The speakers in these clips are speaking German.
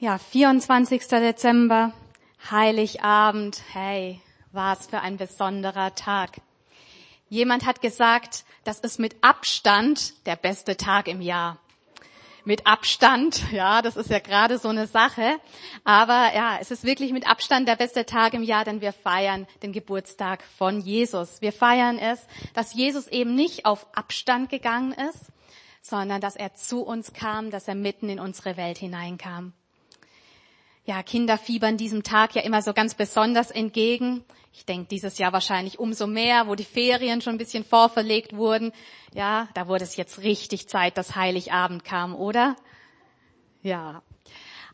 Ja, 24. Dezember, Heiligabend. Hey, was für ein besonderer Tag. Jemand hat gesagt, das ist mit Abstand der beste Tag im Jahr. Mit Abstand, ja, das ist ja gerade so eine Sache. Aber ja, es ist wirklich mit Abstand der beste Tag im Jahr, denn wir feiern den Geburtstag von Jesus. Wir feiern es, dass Jesus eben nicht auf Abstand gegangen ist, sondern dass er zu uns kam, dass er mitten in unsere Welt hineinkam ja, Kinder fiebern diesem Tag ja immer so ganz besonders entgegen. Ich denke dieses Jahr wahrscheinlich umso mehr, wo die Ferien schon ein bisschen vorverlegt wurden. Ja, da wurde es jetzt richtig Zeit, dass Heiligabend kam, oder? Ja.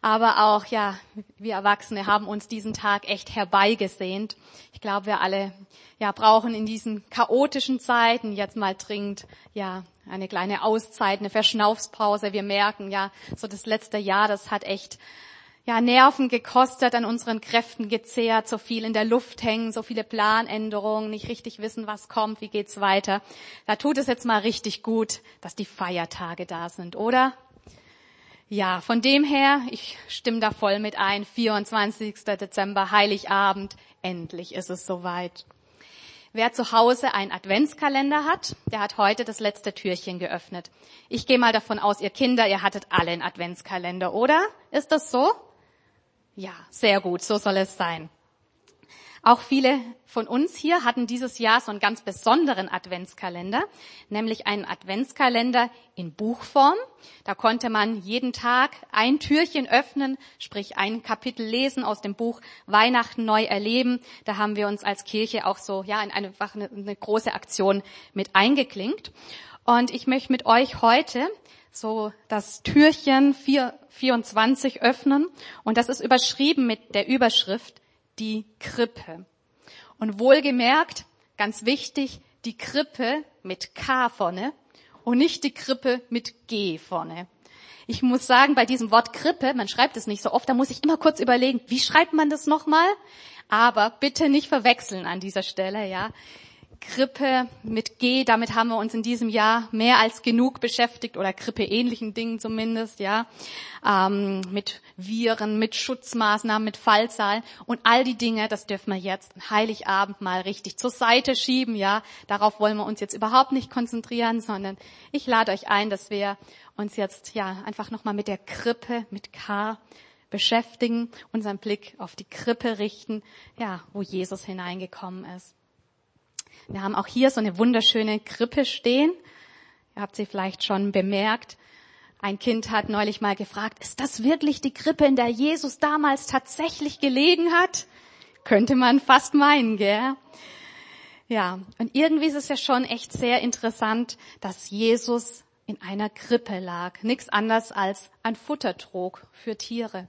Aber auch, ja, wir Erwachsene haben uns diesen Tag echt herbeigesehnt. Ich glaube, wir alle, ja, brauchen in diesen chaotischen Zeiten jetzt mal dringend, ja, eine kleine Auszeit, eine Verschnaufspause. Wir merken, ja, so das letzte Jahr, das hat echt ja, Nerven gekostet, an unseren Kräften gezehrt, so viel in der Luft hängen, so viele Planänderungen, nicht richtig wissen, was kommt, wie geht's weiter. Da tut es jetzt mal richtig gut, dass die Feiertage da sind, oder? Ja, von dem her, ich stimme da voll mit ein. 24. Dezember, Heiligabend, endlich ist es soweit. Wer zu Hause einen Adventskalender hat, der hat heute das letzte Türchen geöffnet. Ich gehe mal davon aus, ihr Kinder, ihr hattet alle einen Adventskalender, oder? Ist das so? Ja, sehr gut, so soll es sein. Auch viele von uns hier hatten dieses Jahr so einen ganz besonderen Adventskalender, nämlich einen Adventskalender in Buchform. Da konnte man jeden Tag ein Türchen öffnen, sprich ein Kapitel lesen aus dem Buch Weihnachten neu erleben. Da haben wir uns als Kirche auch so, ja, in eine, eine große Aktion mit eingeklinkt. Und ich möchte mit euch heute so das Türchen 4, 24 öffnen und das ist überschrieben mit der Überschrift die Krippe. Und wohlgemerkt, ganz wichtig, die Krippe mit K vorne und nicht die Krippe mit G vorne. Ich muss sagen, bei diesem Wort Krippe, man schreibt es nicht so oft, da muss ich immer kurz überlegen, wie schreibt man das nochmal? Aber bitte nicht verwechseln an dieser Stelle, ja. Grippe mit G, damit haben wir uns in diesem Jahr mehr als genug beschäftigt oder grippeähnlichen Dingen zumindest, ja, ähm, mit Viren, mit Schutzmaßnahmen, mit Fallzahlen und all die Dinge, das dürfen wir jetzt Heiligabend mal richtig zur Seite schieben, ja. Darauf wollen wir uns jetzt überhaupt nicht konzentrieren, sondern ich lade euch ein, dass wir uns jetzt ja einfach nochmal mit der Krippe, mit K beschäftigen, unseren Blick auf die Krippe richten, ja, wo Jesus hineingekommen ist. Wir haben auch hier so eine wunderschöne Krippe stehen. Ihr habt sie vielleicht schon bemerkt. Ein Kind hat neulich mal gefragt, ist das wirklich die Krippe, in der Jesus damals tatsächlich gelegen hat? Könnte man fast meinen, gell? Ja, und irgendwie ist es ja schon echt sehr interessant, dass Jesus in einer Krippe lag. Nichts anderes als ein Futtertrog für Tiere.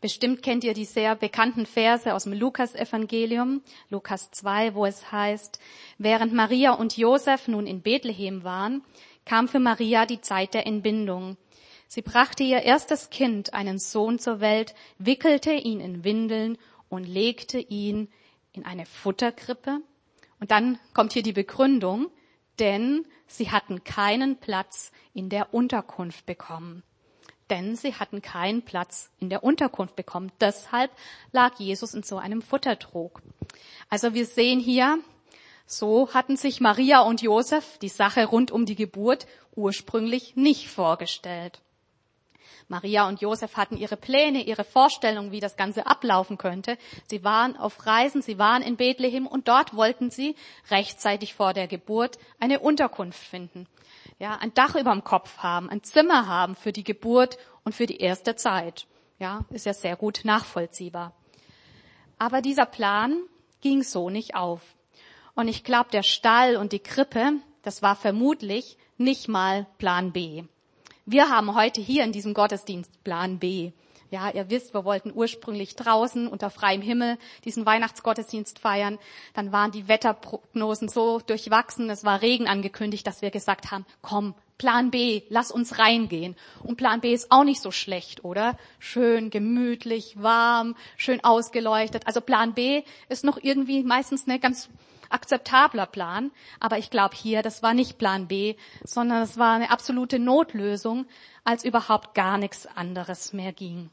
Bestimmt kennt ihr die sehr bekannten Verse aus dem Lukas-Evangelium, Lukas 2, wo es heißt, während Maria und Josef nun in Bethlehem waren, kam für Maria die Zeit der Entbindung. Sie brachte ihr erstes Kind, einen Sohn zur Welt, wickelte ihn in Windeln und legte ihn in eine Futterkrippe. Und dann kommt hier die Begründung, denn sie hatten keinen Platz in der Unterkunft bekommen denn sie hatten keinen Platz in der Unterkunft bekommen. Deshalb lag Jesus in so einem Futtertrog. Also wir sehen hier, so hatten sich Maria und Josef die Sache rund um die Geburt ursprünglich nicht vorgestellt. Maria und Josef hatten ihre Pläne, ihre Vorstellungen, wie das Ganze ablaufen könnte. Sie waren auf Reisen, sie waren in Bethlehem und dort wollten sie rechtzeitig vor der Geburt eine Unterkunft finden ja, ein Dach über dem Kopf haben, ein Zimmer haben für die Geburt und für die erste Zeit. Ja, ist ja sehr gut nachvollziehbar. Aber dieser Plan ging so nicht auf. Und ich glaube, der Stall und die Krippe, das war vermutlich nicht mal Plan B. Wir haben heute hier in diesem Gottesdienst Plan B. Ja, ihr wisst, wir wollten ursprünglich draußen unter freiem Himmel diesen Weihnachtsgottesdienst feiern. Dann waren die Wetterprognosen so durchwachsen, es war Regen angekündigt, dass wir gesagt haben, komm, Plan B, lass uns reingehen. Und Plan B ist auch nicht so schlecht, oder? Schön, gemütlich, warm, schön ausgeleuchtet. Also Plan B ist noch irgendwie meistens eine ganz akzeptabler Plan. Aber ich glaube hier, das war nicht Plan B, sondern es war eine absolute Notlösung, als überhaupt gar nichts anderes mehr ging.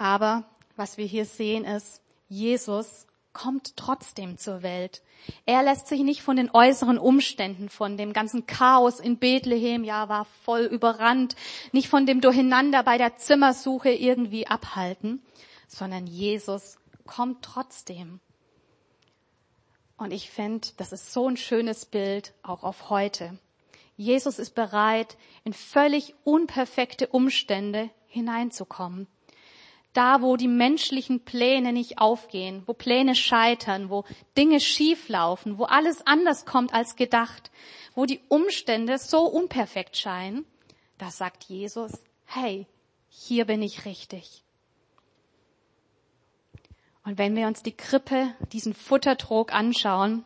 Aber was wir hier sehen ist, Jesus kommt trotzdem zur Welt. Er lässt sich nicht von den äußeren Umständen, von dem ganzen Chaos in Bethlehem, ja, war voll überrannt, nicht von dem Durcheinander bei der Zimmersuche irgendwie abhalten, sondern Jesus kommt trotzdem. Und ich finde, das ist so ein schönes Bild auch auf heute. Jesus ist bereit, in völlig unperfekte Umstände hineinzukommen. Da, wo die menschlichen Pläne nicht aufgehen, wo Pläne scheitern, wo Dinge schieflaufen, wo alles anders kommt als gedacht, wo die Umstände so unperfekt scheinen, da sagt Jesus, hey, hier bin ich richtig. Und wenn wir uns die Krippe, diesen Futtertrog anschauen,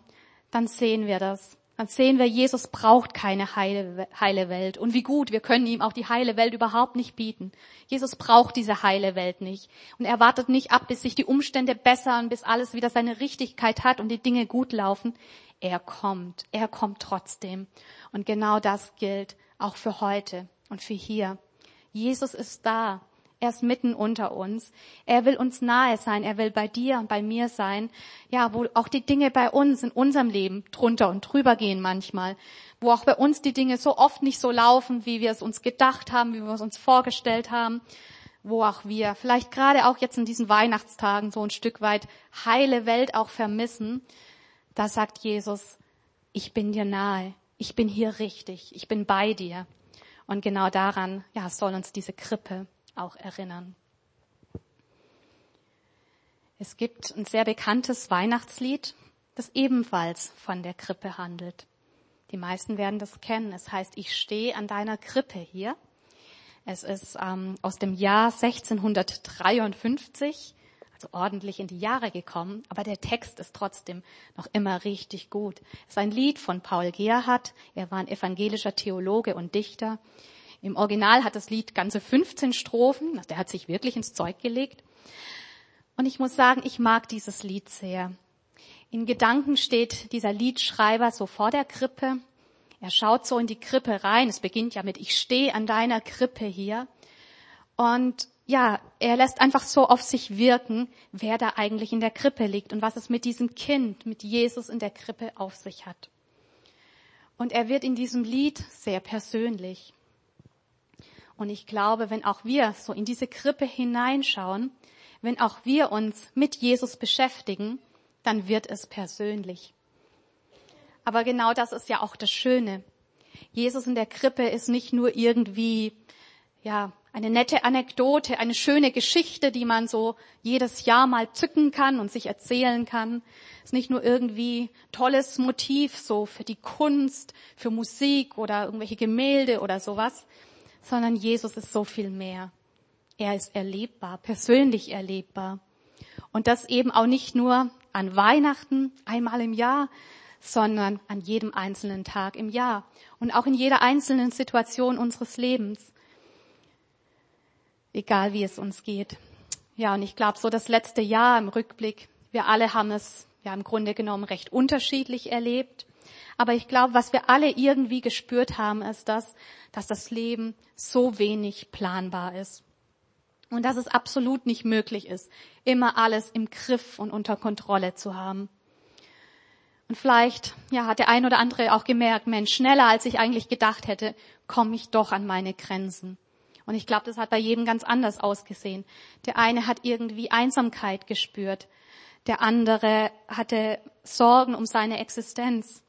dann sehen wir das. Dann sehen wir, Jesus braucht keine heile, heile Welt. Und wie gut, wir können ihm auch die heile Welt überhaupt nicht bieten. Jesus braucht diese heile Welt nicht. Und er wartet nicht ab, bis sich die Umstände bessern, bis alles wieder seine Richtigkeit hat und die Dinge gut laufen. Er kommt. Er kommt trotzdem. Und genau das gilt auch für heute und für hier. Jesus ist da. Er ist mitten unter uns. Er will uns nahe sein. Er will bei dir und bei mir sein. Ja, wo auch die Dinge bei uns in unserem Leben drunter und drüber gehen manchmal. Wo auch bei uns die Dinge so oft nicht so laufen, wie wir es uns gedacht haben, wie wir es uns vorgestellt haben. Wo auch wir vielleicht gerade auch jetzt in diesen Weihnachtstagen so ein Stück weit heile Welt auch vermissen. Da sagt Jesus, ich bin dir nahe. Ich bin hier richtig. Ich bin bei dir. Und genau daran, ja, soll uns diese Krippe auch erinnern. Es gibt ein sehr bekanntes Weihnachtslied, das ebenfalls von der Krippe handelt. Die meisten werden das kennen. Es heißt, ich stehe an deiner Krippe hier. Es ist ähm, aus dem Jahr 1653, also ordentlich in die Jahre gekommen, aber der Text ist trotzdem noch immer richtig gut. Es ist ein Lied von Paul Gerhardt. Er war ein evangelischer Theologe und Dichter. Im Original hat das Lied ganze 15 Strophen. Der hat sich wirklich ins Zeug gelegt. Und ich muss sagen, ich mag dieses Lied sehr. In Gedanken steht dieser Liedschreiber so vor der Krippe. Er schaut so in die Krippe rein. Es beginnt ja mit, ich stehe an deiner Krippe hier. Und ja, er lässt einfach so auf sich wirken, wer da eigentlich in der Krippe liegt und was es mit diesem Kind, mit Jesus in der Krippe auf sich hat. Und er wird in diesem Lied sehr persönlich. Und ich glaube, wenn auch wir so in diese Krippe hineinschauen, wenn auch wir uns mit Jesus beschäftigen, dann wird es persönlich. Aber genau das ist ja auch das Schöne. Jesus in der Krippe ist nicht nur irgendwie, ja, eine nette Anekdote, eine schöne Geschichte, die man so jedes Jahr mal zücken kann und sich erzählen kann. Ist nicht nur irgendwie tolles Motiv so für die Kunst, für Musik oder irgendwelche Gemälde oder sowas, sondern Jesus ist so viel mehr. Er ist erlebbar, persönlich erlebbar. Und das eben auch nicht nur an Weihnachten einmal im Jahr, sondern an jedem einzelnen Tag im Jahr und auch in jeder einzelnen Situation unseres Lebens. Egal wie es uns geht. Ja, und ich glaube, so das letzte Jahr im Rückblick, wir alle haben es ja im Grunde genommen recht unterschiedlich erlebt. Aber ich glaube, was wir alle irgendwie gespürt haben, ist das, dass das Leben so wenig planbar ist. Und dass es absolut nicht möglich ist, immer alles im Griff und unter Kontrolle zu haben. Und vielleicht, ja, hat der ein oder andere auch gemerkt, Mensch, schneller als ich eigentlich gedacht hätte, komme ich doch an meine Grenzen. Und ich glaube, das hat bei jedem ganz anders ausgesehen. Der eine hat irgendwie Einsamkeit gespürt. Der andere hatte Sorgen um seine Existenz.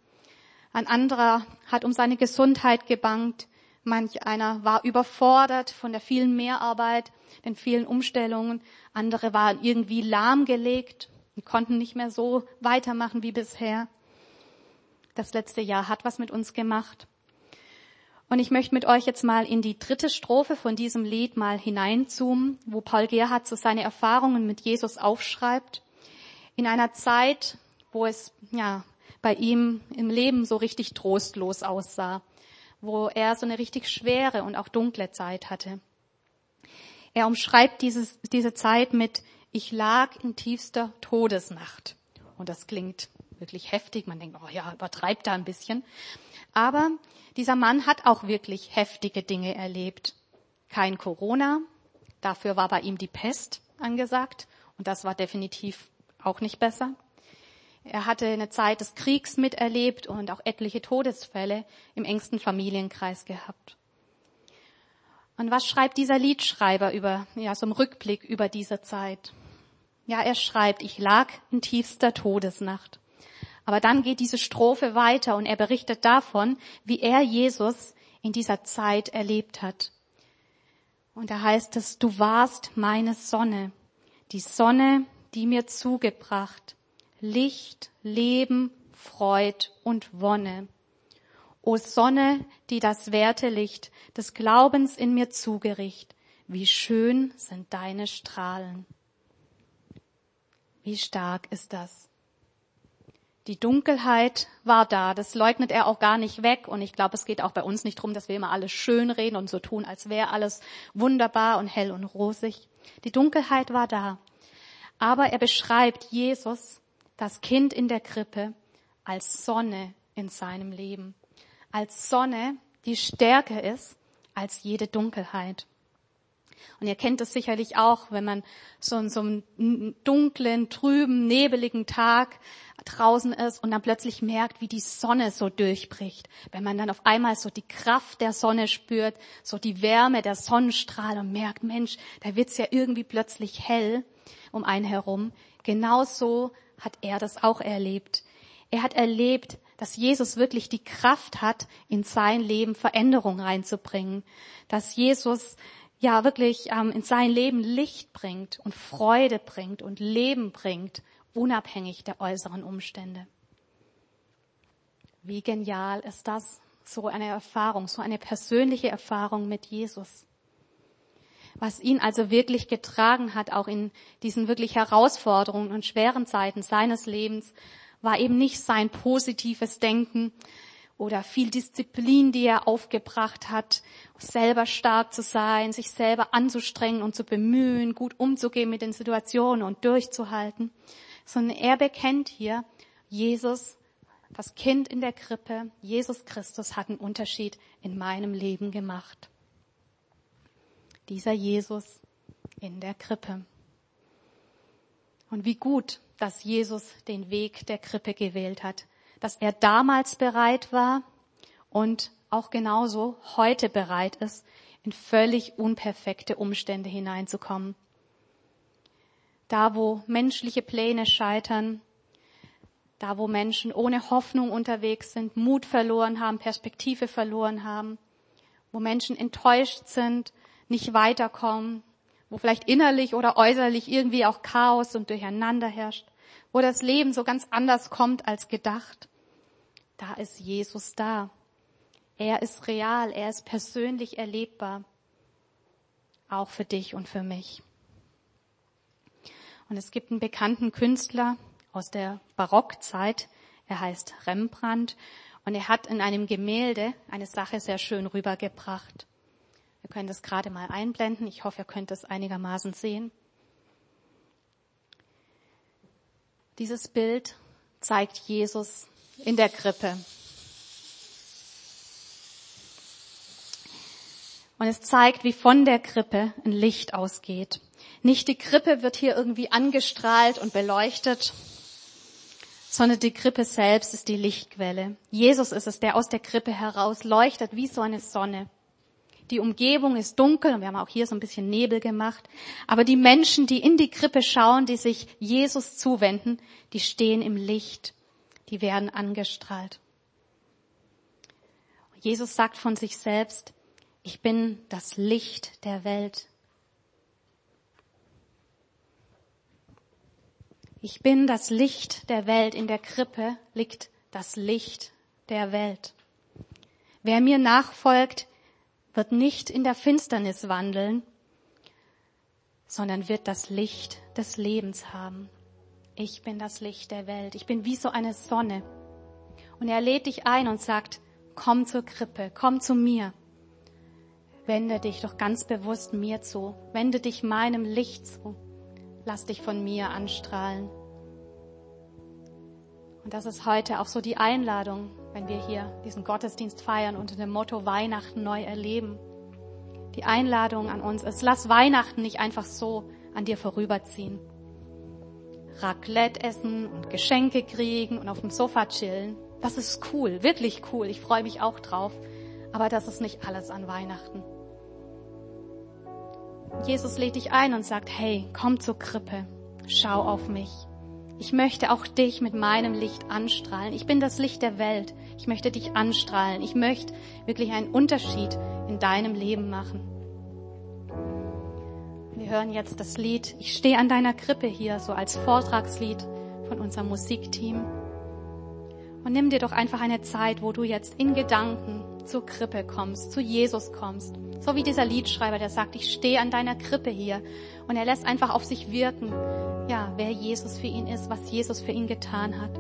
Ein anderer hat um seine Gesundheit gebangt. Manch einer war überfordert von der vielen Mehrarbeit, den vielen Umstellungen. Andere waren irgendwie lahmgelegt und konnten nicht mehr so weitermachen wie bisher. Das letzte Jahr hat was mit uns gemacht. Und ich möchte mit euch jetzt mal in die dritte Strophe von diesem Lied mal hineinzoomen, wo Paul Gerhardt so seine Erfahrungen mit Jesus aufschreibt. In einer Zeit, wo es, ja, bei ihm im Leben so richtig trostlos aussah, wo er so eine richtig schwere und auch dunkle Zeit hatte. Er umschreibt dieses, diese Zeit mit, ich lag in tiefster Todesnacht. Und das klingt wirklich heftig. Man denkt, oh ja, übertreibt da ein bisschen. Aber dieser Mann hat auch wirklich heftige Dinge erlebt. Kein Corona, dafür war bei ihm die Pest. angesagt und das war definitiv auch nicht besser. Er hatte eine Zeit des Kriegs miterlebt und auch etliche Todesfälle im engsten Familienkreis gehabt. Und was schreibt dieser Liedschreiber über, ja, so im Rückblick über diese Zeit? Ja, er schreibt, ich lag in tiefster Todesnacht. Aber dann geht diese Strophe weiter und er berichtet davon, wie er Jesus in dieser Zeit erlebt hat. Und da heißt es, du warst meine Sonne, die Sonne, die mir zugebracht, Licht, Leben, Freud und Wonne. O Sonne, die das werte Licht des Glaubens in mir zugericht, wie schön sind deine Strahlen. Wie stark ist das? Die Dunkelheit war da, das leugnet er auch gar nicht weg. Und ich glaube, es geht auch bei uns nicht darum, dass wir immer alles schön reden und so tun, als wäre alles wunderbar und hell und rosig. Die Dunkelheit war da. Aber er beschreibt Jesus, das Kind in der Krippe, als Sonne in seinem Leben. Als Sonne, die stärker ist als jede Dunkelheit. Und ihr kennt es sicherlich auch, wenn man so in so einem dunklen, trüben, nebeligen Tag draußen ist und dann plötzlich merkt, wie die Sonne so durchbricht. Wenn man dann auf einmal so die Kraft der Sonne spürt, so die Wärme der Sonnenstrahl und merkt, Mensch, da wird's ja irgendwie plötzlich hell um einen herum. Genauso hat er das auch erlebt. Er hat erlebt, dass Jesus wirklich die Kraft hat, in sein Leben Veränderung reinzubringen. Dass Jesus ja wirklich ähm, in sein Leben Licht bringt und Freude bringt und Leben bringt, unabhängig der äußeren Umstände. Wie genial ist das, so eine Erfahrung, so eine persönliche Erfahrung mit Jesus. Was ihn also wirklich getragen hat, auch in diesen wirklich Herausforderungen und schweren Zeiten seines Lebens, war eben nicht sein positives Denken oder viel Disziplin, die er aufgebracht hat, selber stark zu sein, sich selber anzustrengen und zu bemühen, gut umzugehen mit den Situationen und durchzuhalten, sondern er bekennt hier, Jesus, das Kind in der Krippe, Jesus Christus hat einen Unterschied in meinem Leben gemacht. Dieser Jesus in der Krippe. Und wie gut, dass Jesus den Weg der Krippe gewählt hat, dass er damals bereit war und auch genauso heute bereit ist, in völlig unperfekte Umstände hineinzukommen. Da, wo menschliche Pläne scheitern, da, wo Menschen ohne Hoffnung unterwegs sind, Mut verloren haben, Perspektive verloren haben, wo Menschen enttäuscht sind, nicht weiterkommen, wo vielleicht innerlich oder äußerlich irgendwie auch Chaos und Durcheinander herrscht, wo das Leben so ganz anders kommt als gedacht, da ist Jesus da. Er ist real, er ist persönlich erlebbar, auch für dich und für mich. Und es gibt einen bekannten Künstler aus der Barockzeit, er heißt Rembrandt, und er hat in einem Gemälde eine Sache sehr schön rübergebracht. Wir können das gerade mal einblenden. Ich hoffe, ihr könnt es einigermaßen sehen. Dieses Bild zeigt Jesus in der Krippe. Und es zeigt, wie von der Krippe ein Licht ausgeht. Nicht die Krippe wird hier irgendwie angestrahlt und beleuchtet, sondern die Krippe selbst ist die Lichtquelle. Jesus ist es, der aus der Krippe heraus leuchtet wie so eine Sonne. Die Umgebung ist dunkel und wir haben auch hier so ein bisschen Nebel gemacht. Aber die Menschen, die in die Krippe schauen, die sich Jesus zuwenden, die stehen im Licht. Die werden angestrahlt. Jesus sagt von sich selbst, ich bin das Licht der Welt. Ich bin das Licht der Welt. In der Krippe liegt das Licht der Welt. Wer mir nachfolgt, wird nicht in der Finsternis wandeln, sondern wird das Licht des Lebens haben. Ich bin das Licht der Welt. Ich bin wie so eine Sonne. Und er lädt dich ein und sagt, komm zur Krippe, komm zu mir. Wende dich doch ganz bewusst mir zu. Wende dich meinem Licht zu. Lass dich von mir anstrahlen. Und das ist heute auch so die Einladung, wenn wir hier diesen Gottesdienst feiern unter dem Motto Weihnachten neu erleben. Die Einladung an uns ist, lass Weihnachten nicht einfach so an dir vorüberziehen. Raclette essen und Geschenke kriegen und auf dem Sofa chillen. Das ist cool, wirklich cool. Ich freue mich auch drauf. Aber das ist nicht alles an Weihnachten. Jesus lädt dich ein und sagt, hey, komm zur Krippe. Schau auf mich. Ich möchte auch dich mit meinem Licht anstrahlen. Ich bin das Licht der Welt. Ich möchte dich anstrahlen. Ich möchte wirklich einen Unterschied in deinem Leben machen. Wir hören jetzt das Lied Ich stehe an deiner Krippe hier, so als Vortragslied von unserem Musikteam. Und nimm dir doch einfach eine Zeit, wo du jetzt in Gedanken zur Krippe kommst, zu Jesus kommst. So wie dieser Liedschreiber, der sagt, ich stehe an deiner Krippe hier. Und er lässt einfach auf sich wirken, ja, wer Jesus für ihn ist, was Jesus für ihn getan hat.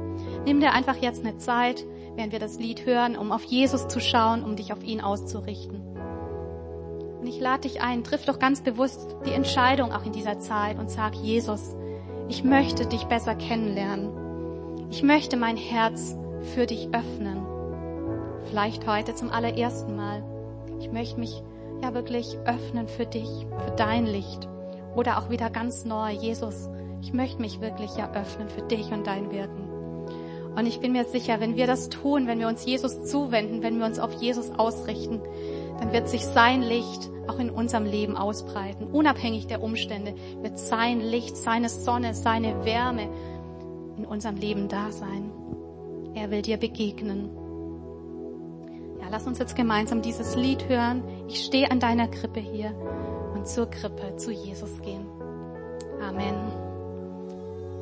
Nimm dir einfach jetzt eine Zeit, während wir das Lied hören, um auf Jesus zu schauen, um dich auf ihn auszurichten. Und ich lade dich ein, triff doch ganz bewusst die Entscheidung auch in dieser Zeit und sag, Jesus, ich möchte dich besser kennenlernen. Ich möchte mein Herz für dich öffnen. Vielleicht heute zum allerersten Mal. Ich möchte mich ja wirklich öffnen für dich, für dein Licht. Oder auch wieder ganz neu, Jesus, ich möchte mich wirklich ja öffnen für dich und dein Wirken. Und ich bin mir sicher, wenn wir das tun, wenn wir uns Jesus zuwenden, wenn wir uns auf Jesus ausrichten, dann wird sich sein Licht auch in unserem Leben ausbreiten. Unabhängig der Umstände wird sein Licht, seine Sonne, seine Wärme in unserem Leben da sein. Er will dir begegnen. Ja, lass uns jetzt gemeinsam dieses Lied hören. Ich stehe an deiner Krippe hier und zur Krippe zu Jesus gehen. Amen.